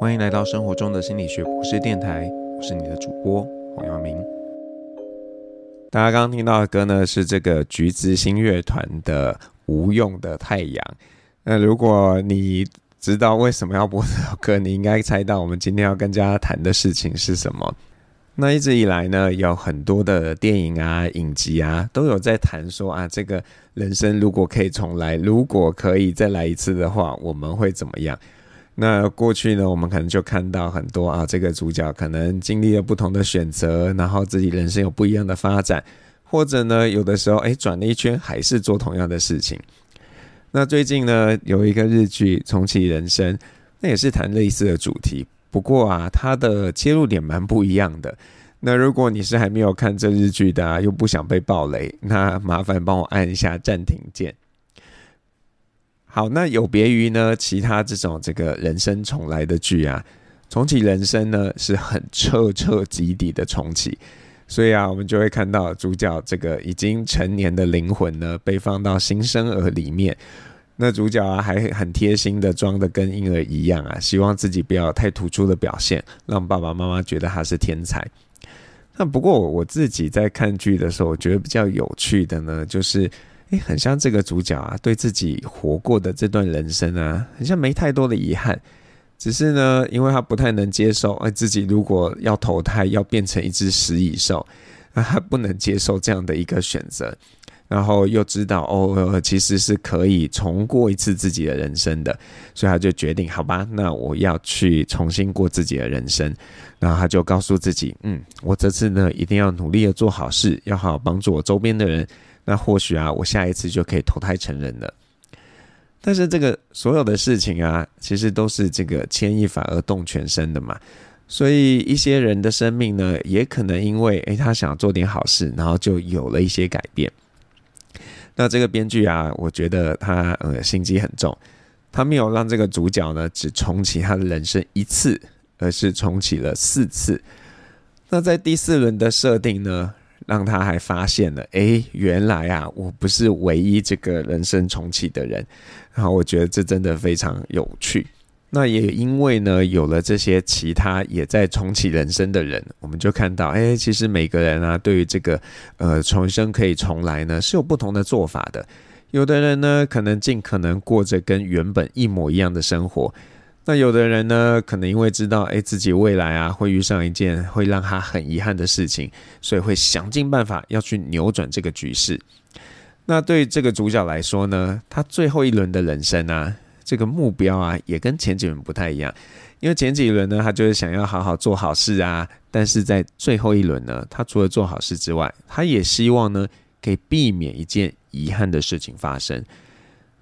欢迎来到生活中的心理学博士电台，我是你的主播黄耀明。大家刚刚听到的歌呢，是这个橘子新乐团的《无用的太阳》。那如果你知道为什么要播这首歌，你应该猜到我们今天要跟大家谈的事情是什么。那一直以来呢，有很多的电影啊、影集啊，都有在谈说啊，这个人生如果可以重来，如果可以再来一次的话，我们会怎么样？那过去呢，我们可能就看到很多啊，这个主角可能经历了不同的选择，然后自己人生有不一样的发展，或者呢，有的时候哎，转了一圈还是做同样的事情。那最近呢，有一个日剧《重启人生》，那也是谈类似的主题。不过啊，它的切入点蛮不一样的。那如果你是还没有看这日剧的啊，又不想被爆雷，那麻烦帮我按一下暂停键。好，那有别于呢其他这种这个人生重来的剧啊，重启人生呢是很彻彻底底的重启。所以啊，我们就会看到主角这个已经成年的灵魂呢，被放到新生儿里面。那主角啊，还很贴心的装的跟婴儿一样啊，希望自己不要太突出的表现，让爸爸妈妈觉得他是天才。那不过我自己在看剧的时候，我觉得比较有趣的呢，就是诶，很像这个主角啊，对自己活过的这段人生啊，很像没太多的遗憾，只是呢，因为他不太能接受，哎，自己如果要投胎，要变成一只食蚁兽，那他不能接受这样的一个选择。然后又知道哦，其实是可以重过一次自己的人生的，所以他就决定，好吧，那我要去重新过自己的人生。然后他就告诉自己，嗯，我这次呢一定要努力的做好事，要好好帮助我周边的人。那或许啊，我下一次就可以投胎成人了。但是这个所有的事情啊，其实都是这个牵一发而动全身的嘛。所以一些人的生命呢，也可能因为诶，他想做点好事，然后就有了一些改变。那这个编剧啊，我觉得他呃心机很重，他没有让这个主角呢只重启他的人生一次，而是重启了四次。那在第四轮的设定呢，让他还发现了，诶，原来啊我不是唯一这个人生重启的人，然后我觉得这真的非常有趣。那也因为呢，有了这些其他也在重启人生的人，我们就看到，哎，其实每个人啊，对于这个呃重生可以重来呢，是有不同的做法的。有的人呢，可能尽可能过着跟原本一模一样的生活；那有的人呢，可能因为知道，哎，自己未来啊会遇上一件会让他很遗憾的事情，所以会想尽办法要去扭转这个局势。那对这个主角来说呢，他最后一轮的人生啊。这个目标啊，也跟前几轮不太一样，因为前几轮呢，他就是想要好好做好事啊，但是在最后一轮呢，他除了做好事之外，他也希望呢，可以避免一件遗憾的事情发生。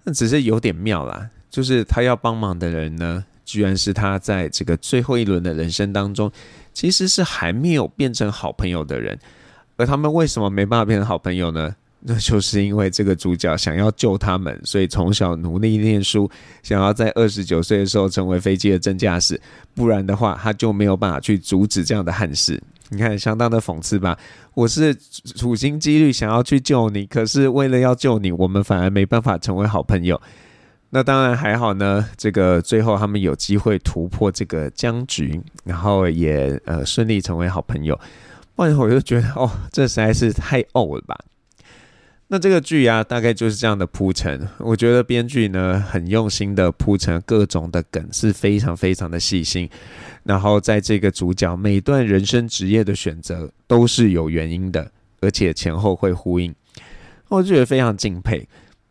那只是有点妙啦，就是他要帮忙的人呢，居然是他在这个最后一轮的人生当中，其实是还没有变成好朋友的人，而他们为什么没办法变成好朋友呢？那就是因为这个主角想要救他们，所以从小努力念书，想要在二十九岁的时候成为飞机的正驾驶，不然的话他就没有办法去阻止这样的憾事。你看，相当的讽刺吧？我是处心积虑想要去救你，可是为了要救你，我们反而没办法成为好朋友。那当然还好呢，这个最后他们有机会突破这个僵局，然后也呃顺利成为好朋友。不然我就觉得哦，这实在是太呕了吧。那这个剧啊，大概就是这样的铺陈。我觉得编剧呢，很用心的铺陈各种的梗，是非常非常的细心。然后在这个主角每段人生职业的选择都是有原因的，而且前后会呼应，我就觉得非常敬佩。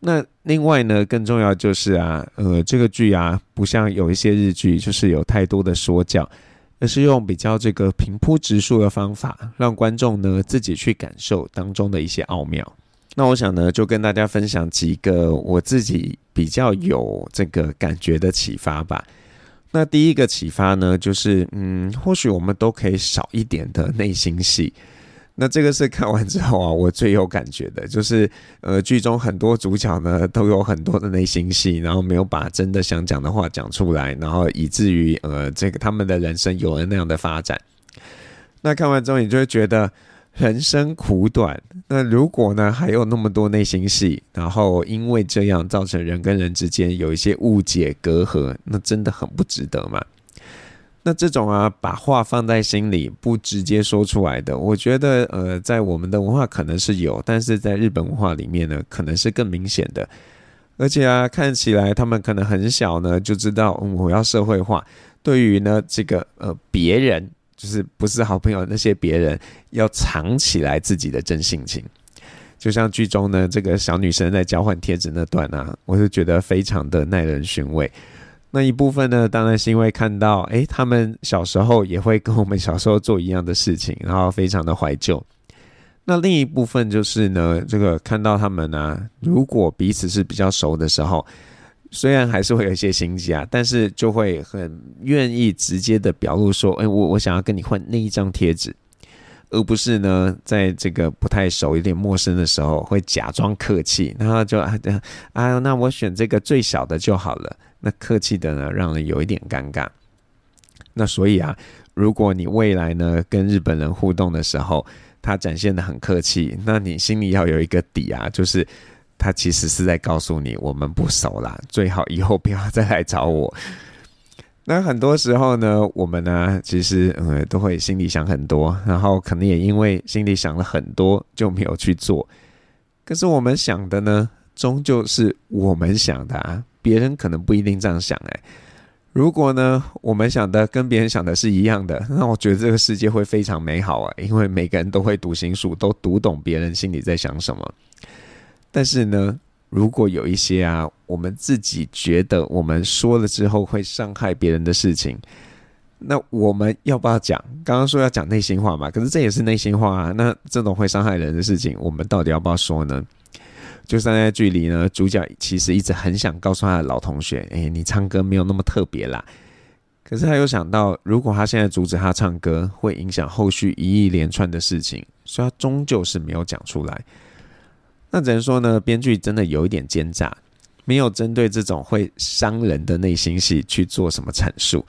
那另外呢，更重要就是啊，呃，这个剧啊，不像有一些日剧，就是有太多的说教，而是用比较这个平铺直叙的方法，让观众呢自己去感受当中的一些奥妙。那我想呢，就跟大家分享几个我自己比较有这个感觉的启发吧。那第一个启发呢，就是嗯，或许我们都可以少一点的内心戏。那这个是看完之后啊，我最有感觉的，就是呃，剧中很多主角呢都有很多的内心戏，然后没有把真的想讲的话讲出来，然后以至于呃，这个他们的人生有了那样的发展。那看完之后，你就会觉得。人生苦短，那如果呢还有那么多内心戏，然后因为这样造成人跟人之间有一些误解隔阂，那真的很不值得嘛。那这种啊，把话放在心里不直接说出来的，我觉得呃，在我们的文化可能是有，但是在日本文化里面呢，可能是更明显的。而且啊，看起来他们可能很小呢，就知道，我要社会化。对于呢这个呃别人，就是不是好朋友那些别人，要藏起来自己的真性情。就像剧中呢这个小女生在交换贴纸那段啊，我就觉得非常的耐人寻味。那一部分呢，当然是因为看到，诶，他们小时候也会跟我们小时候做一样的事情，然后非常的怀旧。那另一部分就是呢，这个看到他们呢、如果彼此是比较熟的时候，虽然还是会有一些心机啊，但是就会很愿意直接的表露说，诶，我我想要跟你换那一张贴纸，而不是呢，在这个不太熟、有点陌生的时候，会假装客气，然后就啊，啊，那我选这个最小的就好了。那客气的呢，让人有一点尴尬。那所以啊，如果你未来呢跟日本人互动的时候，他展现得很客气，那你心里要有一个底啊，就是他其实是在告诉你，我们不熟啦，最好以后不要再来找我。那很多时候呢，我们呢其实嗯都会心里想很多，然后可能也因为心里想了很多就没有去做。可是我们想的呢，终究是我们想的啊。别人可能不一定这样想哎，如果呢，我们想的跟别人想的是一样的，那我觉得这个世界会非常美好啊，因为每个人都会读心术，都读懂别人心里在想什么。但是呢，如果有一些啊，我们自己觉得我们说了之后会伤害别人的事情，那我们要不要讲？刚刚说要讲内心话嘛，可是这也是内心话啊。那这种会伤害人的事情，我们到底要不要说呢？就站在剧里呢，主角其实一直很想告诉他的老同学：“哎，你唱歌没有那么特别啦。”可是他又想到，如果他现在阻止他唱歌，会影响后续一连串的事情，所以他终究是没有讲出来。那只能说呢，编剧真的有一点奸诈，没有针对这种会伤人的内心戏去做什么阐述。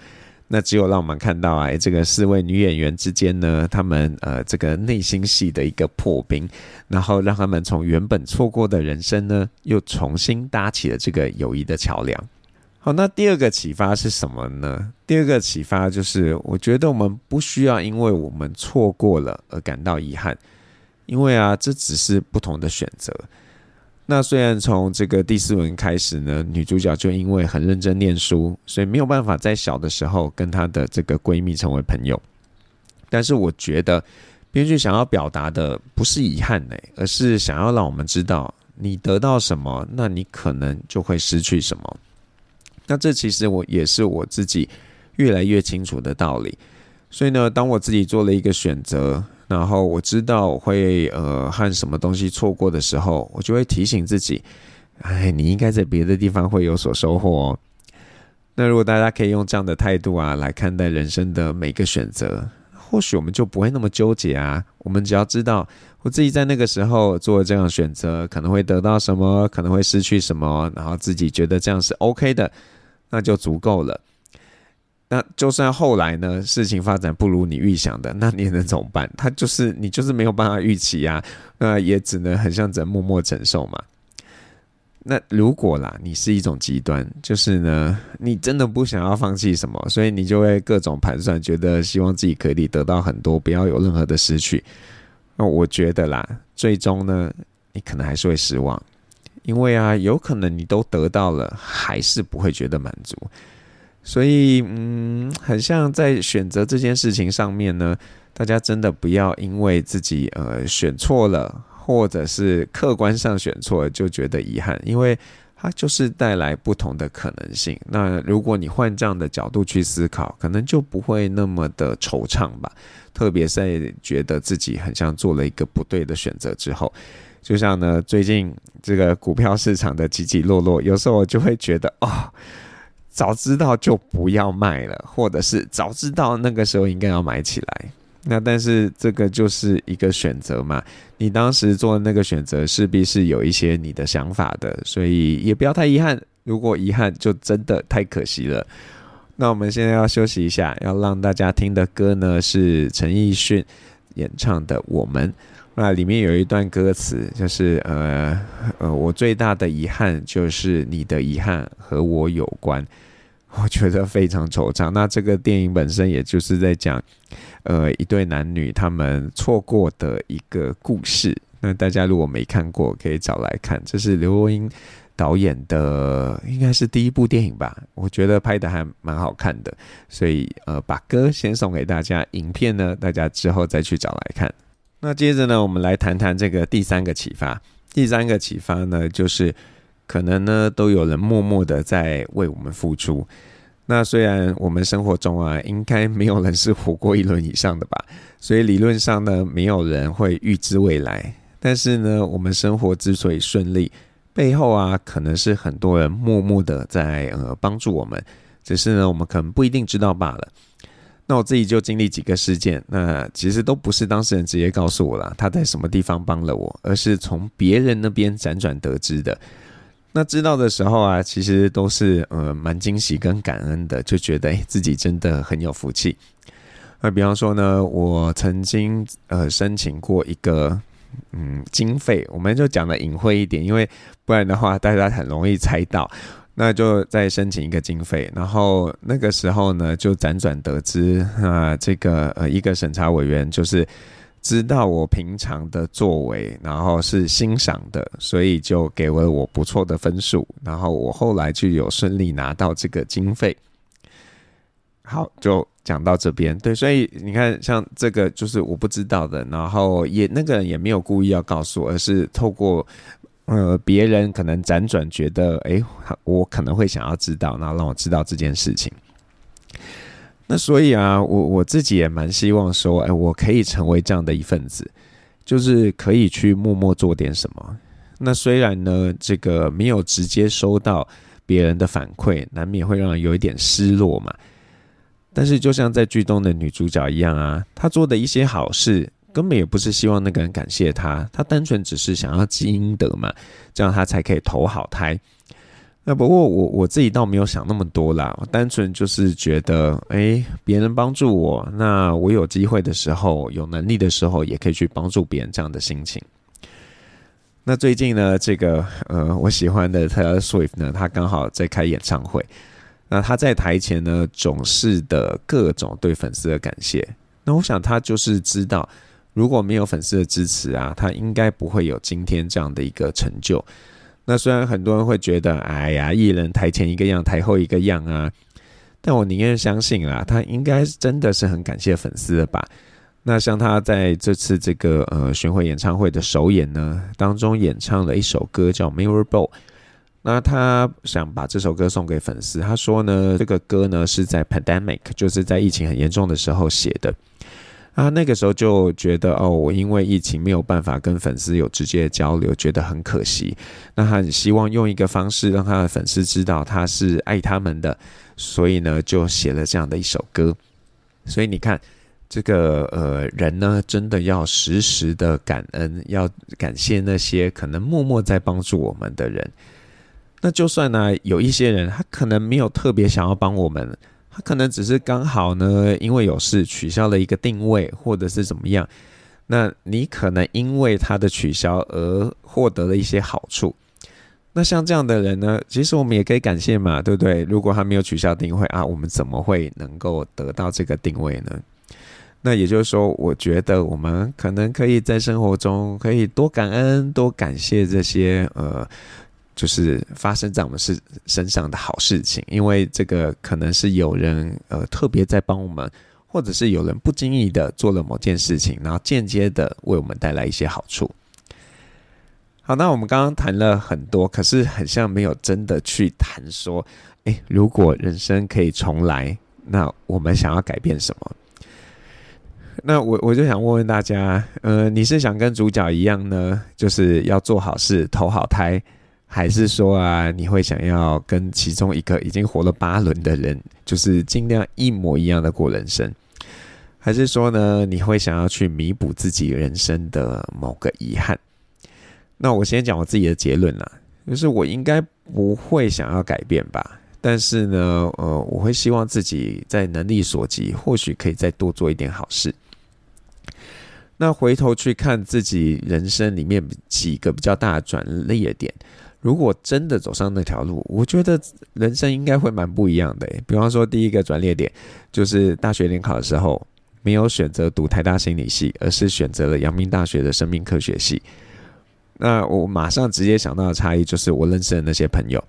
那只有让我们看到啊，这个四位女演员之间呢，她们呃这个内心戏的一个破冰，然后让他们从原本错过的人生呢，又重新搭起了这个友谊的桥梁。好，那第二个启发是什么呢？第二个启发就是，我觉得我们不需要因为我们错过了而感到遗憾，因为啊，这只是不同的选择。那虽然从这个第四轮开始呢，女主角就因为很认真念书，所以没有办法在小的时候跟她的这个闺蜜成为朋友。但是我觉得编剧想要表达的不是遗憾呢，而是想要让我们知道，你得到什么，那你可能就会失去什么。那这其实我也是我自己越来越清楚的道理。所以呢，当我自己做了一个选择。然后我知道我会呃和什么东西错过的时候，我就会提醒自己，哎，你应该在别的地方会有所收获哦。那如果大家可以用这样的态度啊来看待人生的每个选择，或许我们就不会那么纠结啊。我们只要知道我自己在那个时候做了这样选择，可能会得到什么，可能会失去什么，然后自己觉得这样是 OK 的，那就足够了。那就算后来呢，事情发展不如你预想的，那你能怎么办？他就是你就是没有办法预期啊，那也只能很像人默默承受嘛。那如果啦，你是一种极端，就是呢，你真的不想要放弃什么，所以你就会各种盘算，觉得希望自己可以得到很多，不要有任何的失去。那我觉得啦，最终呢，你可能还是会失望，因为啊，有可能你都得到了，还是不会觉得满足。所以，嗯，很像在选择这件事情上面呢，大家真的不要因为自己呃选错了，或者是客观上选错就觉得遗憾，因为它就是带来不同的可能性。那如果你换这样的角度去思考，可能就不会那么的惆怅吧。特别在觉得自己很像做了一个不对的选择之后，就像呢，最近这个股票市场的起起落落，有时候我就会觉得哦。早知道就不要卖了，或者是早知道那个时候应该要买起来。那但是这个就是一个选择嘛，你当时做的那个选择势必是有一些你的想法的，所以也不要太遗憾。如果遗憾，就真的太可惜了。那我们现在要休息一下，要让大家听的歌呢是陈奕迅演唱的《我们》。那里面有一段歌词，就是呃呃，我最大的遗憾就是你的遗憾和我有关。我觉得非常惆怅。那这个电影本身也就是在讲，呃，一对男女他们错过的一个故事。那大家如果没看过，可以找来看。这是刘若英导演的，应该是第一部电影吧？我觉得拍的还蛮好看的。所以，呃，把歌先送给大家，影片呢，大家之后再去找来看。那接着呢，我们来谈谈这个第三个启发。第三个启发呢，就是可能呢，都有人默默的在为我们付出。那虽然我们生活中啊，应该没有人是活过一轮以上的吧，所以理论上呢，没有人会预知未来。但是呢，我们生活之所以顺利，背后啊，可能是很多人默默的在呃帮助我们，只是呢，我们可能不一定知道罢了。那我自己就经历几个事件，那其实都不是当事人直接告诉我啦，他在什么地方帮了我，而是从别人那边辗转得知的。那知道的时候啊，其实都是呃蛮惊喜跟感恩的，就觉得自己真的很有福气。那比方说呢，我曾经呃申请过一个嗯经费，我们就讲的隐晦一点，因为不然的话大家很容易猜到。那就再申请一个经费，然后那个时候呢，就辗转得知啊，这个呃一个审查委员就是。知道我平常的作为，然后是欣赏的，所以就给了我不错的分数，然后我后来就有顺利拿到这个经费。好，就讲到这边。对，所以你看，像这个就是我不知道的，然后也那个人也没有故意要告诉我，而是透过呃别人可能辗转觉得，哎，我可能会想要知道，然后让我知道这件事情。那所以啊，我我自己也蛮希望说，哎，我可以成为这样的一份子，就是可以去默默做点什么。那虽然呢，这个没有直接收到别人的反馈，难免会让人有一点失落嘛。但是就像在剧中的女主角一样啊，她做的一些好事，根本也不是希望那个人感谢他，他单纯只是想要积阴德嘛，这样他才可以投好胎。那不过我我自己倒没有想那么多啦，我单纯就是觉得，哎、别人帮助我，那我有机会的时候，有能力的时候，也可以去帮助别人，这样的心情。那最近呢，这个呃，我喜欢的 Taylor Swift 呢，他刚好在开演唱会，那他在台前呢，总是的各种对粉丝的感谢。那我想他就是知道，如果没有粉丝的支持啊，他应该不会有今天这样的一个成就。那虽然很多人会觉得，哎呀，艺人台前一个样，台后一个样啊，但我宁愿相信啦，他应该真的是很感谢粉丝的吧。那像他在这次这个呃巡回演唱会的首演呢，当中演唱了一首歌叫《Mirror Ball》，那他想把这首歌送给粉丝，他说呢，这个歌呢是在 Pandemic，就是在疫情很严重的时候写的。啊，那个时候就觉得哦，我因为疫情没有办法跟粉丝有直接的交流，觉得很可惜。那他很希望用一个方式让他的粉丝知道他是爱他们的，所以呢，就写了这样的一首歌。所以你看，这个呃人呢，真的要时时的感恩，要感谢那些可能默默在帮助我们的人。那就算呢，有一些人他可能没有特别想要帮我们。他可能只是刚好呢，因为有事取消了一个定位，或者是怎么样。那你可能因为他的取消而获得了一些好处。那像这样的人呢，其实我们也可以感谢嘛，对不对？如果他没有取消定位啊，我们怎么会能够得到这个定位呢？那也就是说，我觉得我们可能可以在生活中可以多感恩、多感谢这些呃。就是发生在我们身身上的好事情，因为这个可能是有人呃特别在帮我们，或者是有人不经意的做了某件事情，然后间接的为我们带来一些好处。好，那我们刚刚谈了很多，可是很像没有真的去谈说，诶，如果人生可以重来，那我们想要改变什么？那我我就想问问大家，呃，你是想跟主角一样呢，就是要做好事，投好胎？还是说啊，你会想要跟其中一个已经活了八轮的人，就是尽量一模一样的过人生？还是说呢，你会想要去弥补自己人生的某个遗憾？那我先讲我自己的结论啦，就是我应该不会想要改变吧。但是呢，呃，我会希望自己在能力所及，或许可以再多做一点好事。那回头去看自己人生里面几个比较大的转捩点。如果真的走上那条路，我觉得人生应该会蛮不一样的。比方说，第一个转捩点就是大学联考的时候，没有选择读台大心理系，而是选择了阳明大学的生命科学系。那我马上直接想到的差异就是我认识的那些朋友，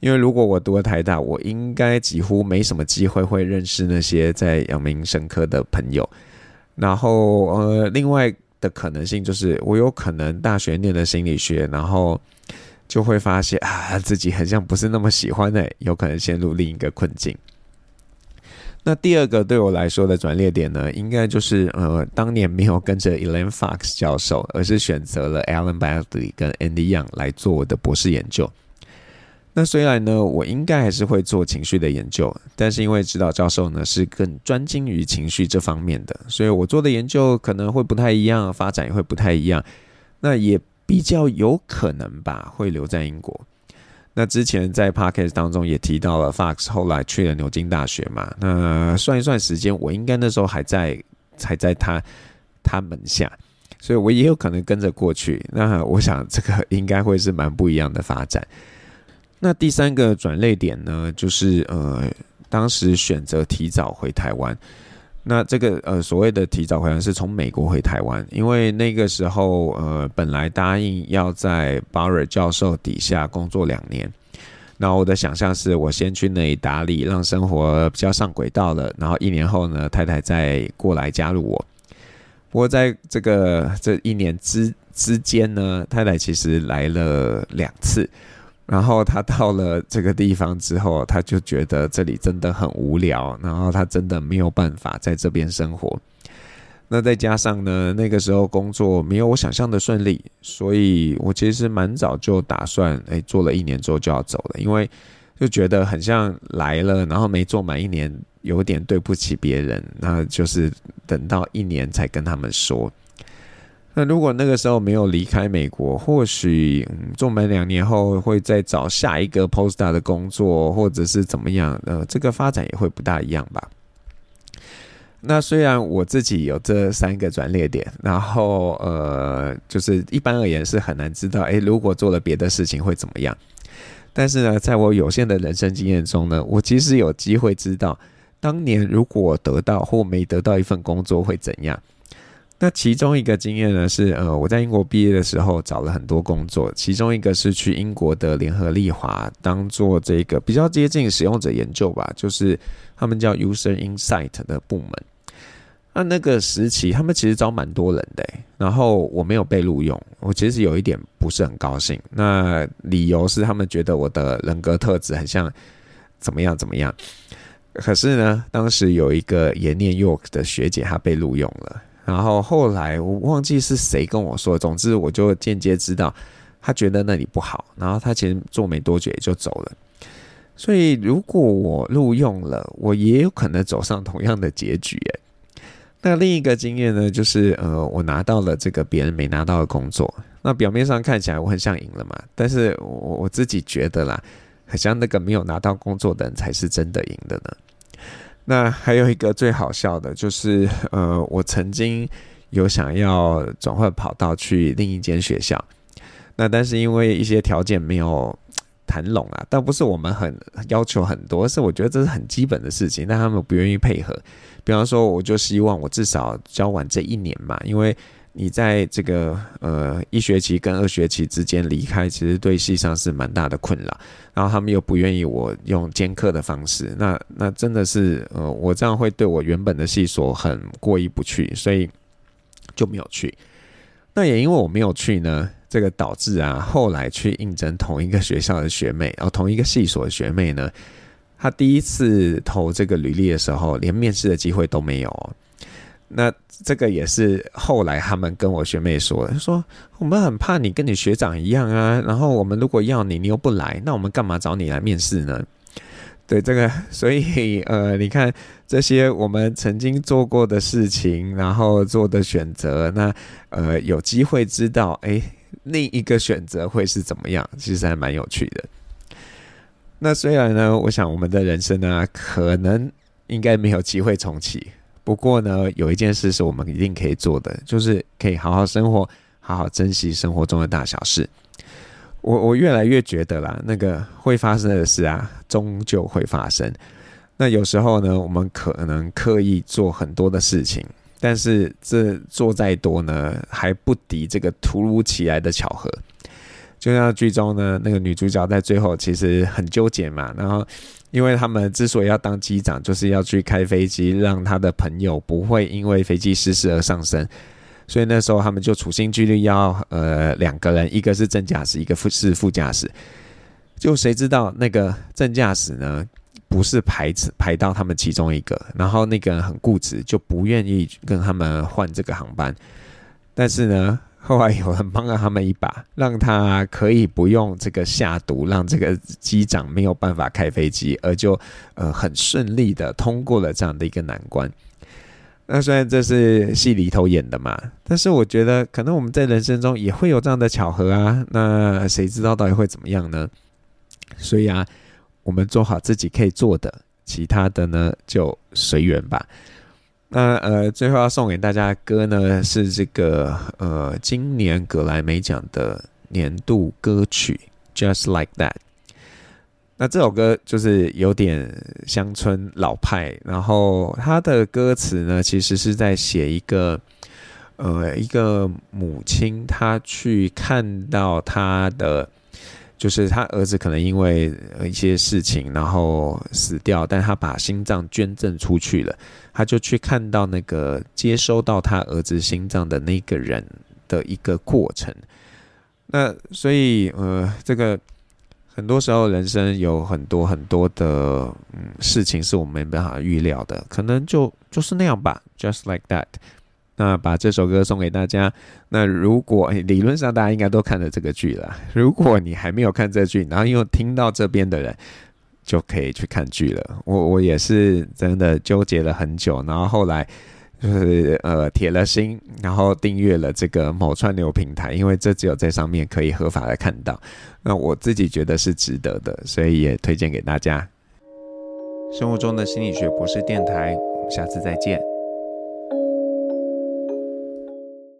因为如果我读了台大，我应该几乎没什么机会会认识那些在阳明生科的朋友。然后呃，另外的可能性就是我有可能大学念的心理学，然后就会发现啊自己好像不是那么喜欢的，有可能陷入另一个困境。那第二个对我来说的转捩点呢，应该就是呃，当年没有跟着 Elaine Fox 教授，而是选择了 Alan Bradley 跟 Andy Young 来做我的博士研究。那虽然呢，我应该还是会做情绪的研究，但是因为指导教授呢是更专精于情绪这方面的，所以我做的研究可能会不太一样，发展也会不太一样。那也比较有可能吧，会留在英国。那之前在 podcast 当中也提到了，Fox 后来去了牛津大学嘛。那算一算时间，我应该那时候还在，还在他他门下，所以我也有可能跟着过去。那我想这个应该会是蛮不一样的发展。那第三个转捩点呢，就是呃，当时选择提早回台湾。那这个呃所谓的提早回来是从美国回台湾，因为那个时候呃本来答应要在 Barrett 教授底下工作两年，那我的想象是我先去那里打理，让生活比较上轨道了，然后一年后呢，太太再过来加入我。不过在这个这一年之之间呢，太太其实来了两次。然后他到了这个地方之后，他就觉得这里真的很无聊，然后他真的没有办法在这边生活。那再加上呢，那个时候工作没有我想象的顺利，所以我其实蛮早就打算，哎，做了一年之后就要走了，因为就觉得很像来了，然后没做满一年，有点对不起别人，那就是等到一年才跟他们说。那如果那个时候没有离开美国，或许嗯，做满两年后会再找下一个 Posta 的工作，或者是怎么样？呃，这个发展也会不大一样吧。那虽然我自己有这三个转捩点，然后呃，就是一般而言是很难知道，诶，如果做了别的事情会怎么样？但是呢，在我有限的人生经验中呢，我其实有机会知道，当年如果得到或没得到一份工作会怎样。那其中一个经验呢是，呃，我在英国毕业的时候找了很多工作，其中一个是去英国的联合利华当做这个比较接近使用者研究吧，就是他们叫 User Insight 的部门。那那个时期他们其实招蛮多人的，然后我没有被录用，我其实有一点不是很高兴。那理由是他们觉得我的人格特质很像怎么样怎么样。可是呢，当时有一个也念 York 的学姐，她被录用了。然后后来我忘记是谁跟我说，总之我就间接知道，他觉得那里不好，然后他其实做没多久也就走了。所以如果我录用了，我也有可能走上同样的结局。哎，那另一个经验呢，就是呃，我拿到了这个别人没拿到的工作，那表面上看起来我很像赢了嘛，但是我我自己觉得啦，好像那个没有拿到工作的人才是真的赢的呢。那还有一个最好笑的，就是 呃，我曾经有想要转换跑道去另一间学校，那但是因为一些条件没有 谈拢啊，倒不是我们很要求很多，是我觉得这是很基本的事情，但他们不愿意配合。比方说，我就希望我至少教完这一年嘛，因为。你在这个呃一学期跟二学期之间离开，其实对系上是蛮大的困扰。然后他们又不愿意我用兼课的方式，那那真的是呃我这样会对我原本的系所很过意不去，所以就没有去。那也因为我没有去呢，这个导致啊后来去应征同一个学校的学妹，然后同一个系所的学妹呢，她第一次投这个履历的时候，连面试的机会都没有。那这个也是后来他们跟我学妹说的，说我们很怕你跟你学长一样啊，然后我们如果要你，你又不来，那我们干嘛找你来面试呢？对这个，所以呃，你看这些我们曾经做过的事情，然后做的选择，那呃有机会知道，哎，另一个选择会是怎么样，其实还蛮有趣的。那虽然呢，我想我们的人生呢，可能应该没有机会重启。不过呢，有一件事是我们一定可以做的，就是可以好好生活，好好珍惜生活中的大小事。我我越来越觉得啦，那个会发生的事啊，终究会发生。那有时候呢，我们可能刻意做很多的事情，但是这做再多呢，还不敌这个突如其来的巧合。就像剧中呢，那个女主角在最后其实很纠结嘛，然后因为他们之所以要当机长，就是要去开飞机，让他的朋友不会因为飞机失事而丧生。所以那时候他们就处心积虑要呃两个人，一个是正驾驶，一个副是副驾驶。就谁知道那个正驾驶呢，不是排排到他们其中一个，然后那个人很固执，就不愿意跟他们换这个航班。但是呢，后来有人帮了他们一把，让他可以不用这个下毒，让这个机长没有办法开飞机，而就呃很顺利的通过了这样的一个难关。那虽然这是戏里头演的嘛，但是我觉得可能我们在人生中也会有这样的巧合啊。那谁知道到底会怎么样呢？所以啊，我们做好自己可以做的，其他的呢就随缘吧。那呃，最后要送给大家的歌呢是这个呃，今年格莱美奖的年度歌曲《Just Like That》。那这首歌就是有点乡村老派，然后它的歌词呢，其实是在写一个，呃，一个母亲她去看到她的，就是他儿子可能因为一些事情然后死掉，但他把心脏捐赠出去了，他就去看到那个接收到他儿子心脏的那个人的一个过程。那所以呃，这个。很多时候，人生有很多很多的嗯事情是我们没办法预料的，可能就就是那样吧，just like that。那把这首歌送给大家。那如果理论上大家应该都看了这个剧了，如果你还没有看这剧，然后又听到这边的人，就可以去看剧了。我我也是真的纠结了很久，然后后来。就是呃铁了心，然后订阅了这个某串流平台，因为这只有在上面可以合法的看到。那我自己觉得是值得的，所以也推荐给大家。生活中的心理学博士电台，下次再见。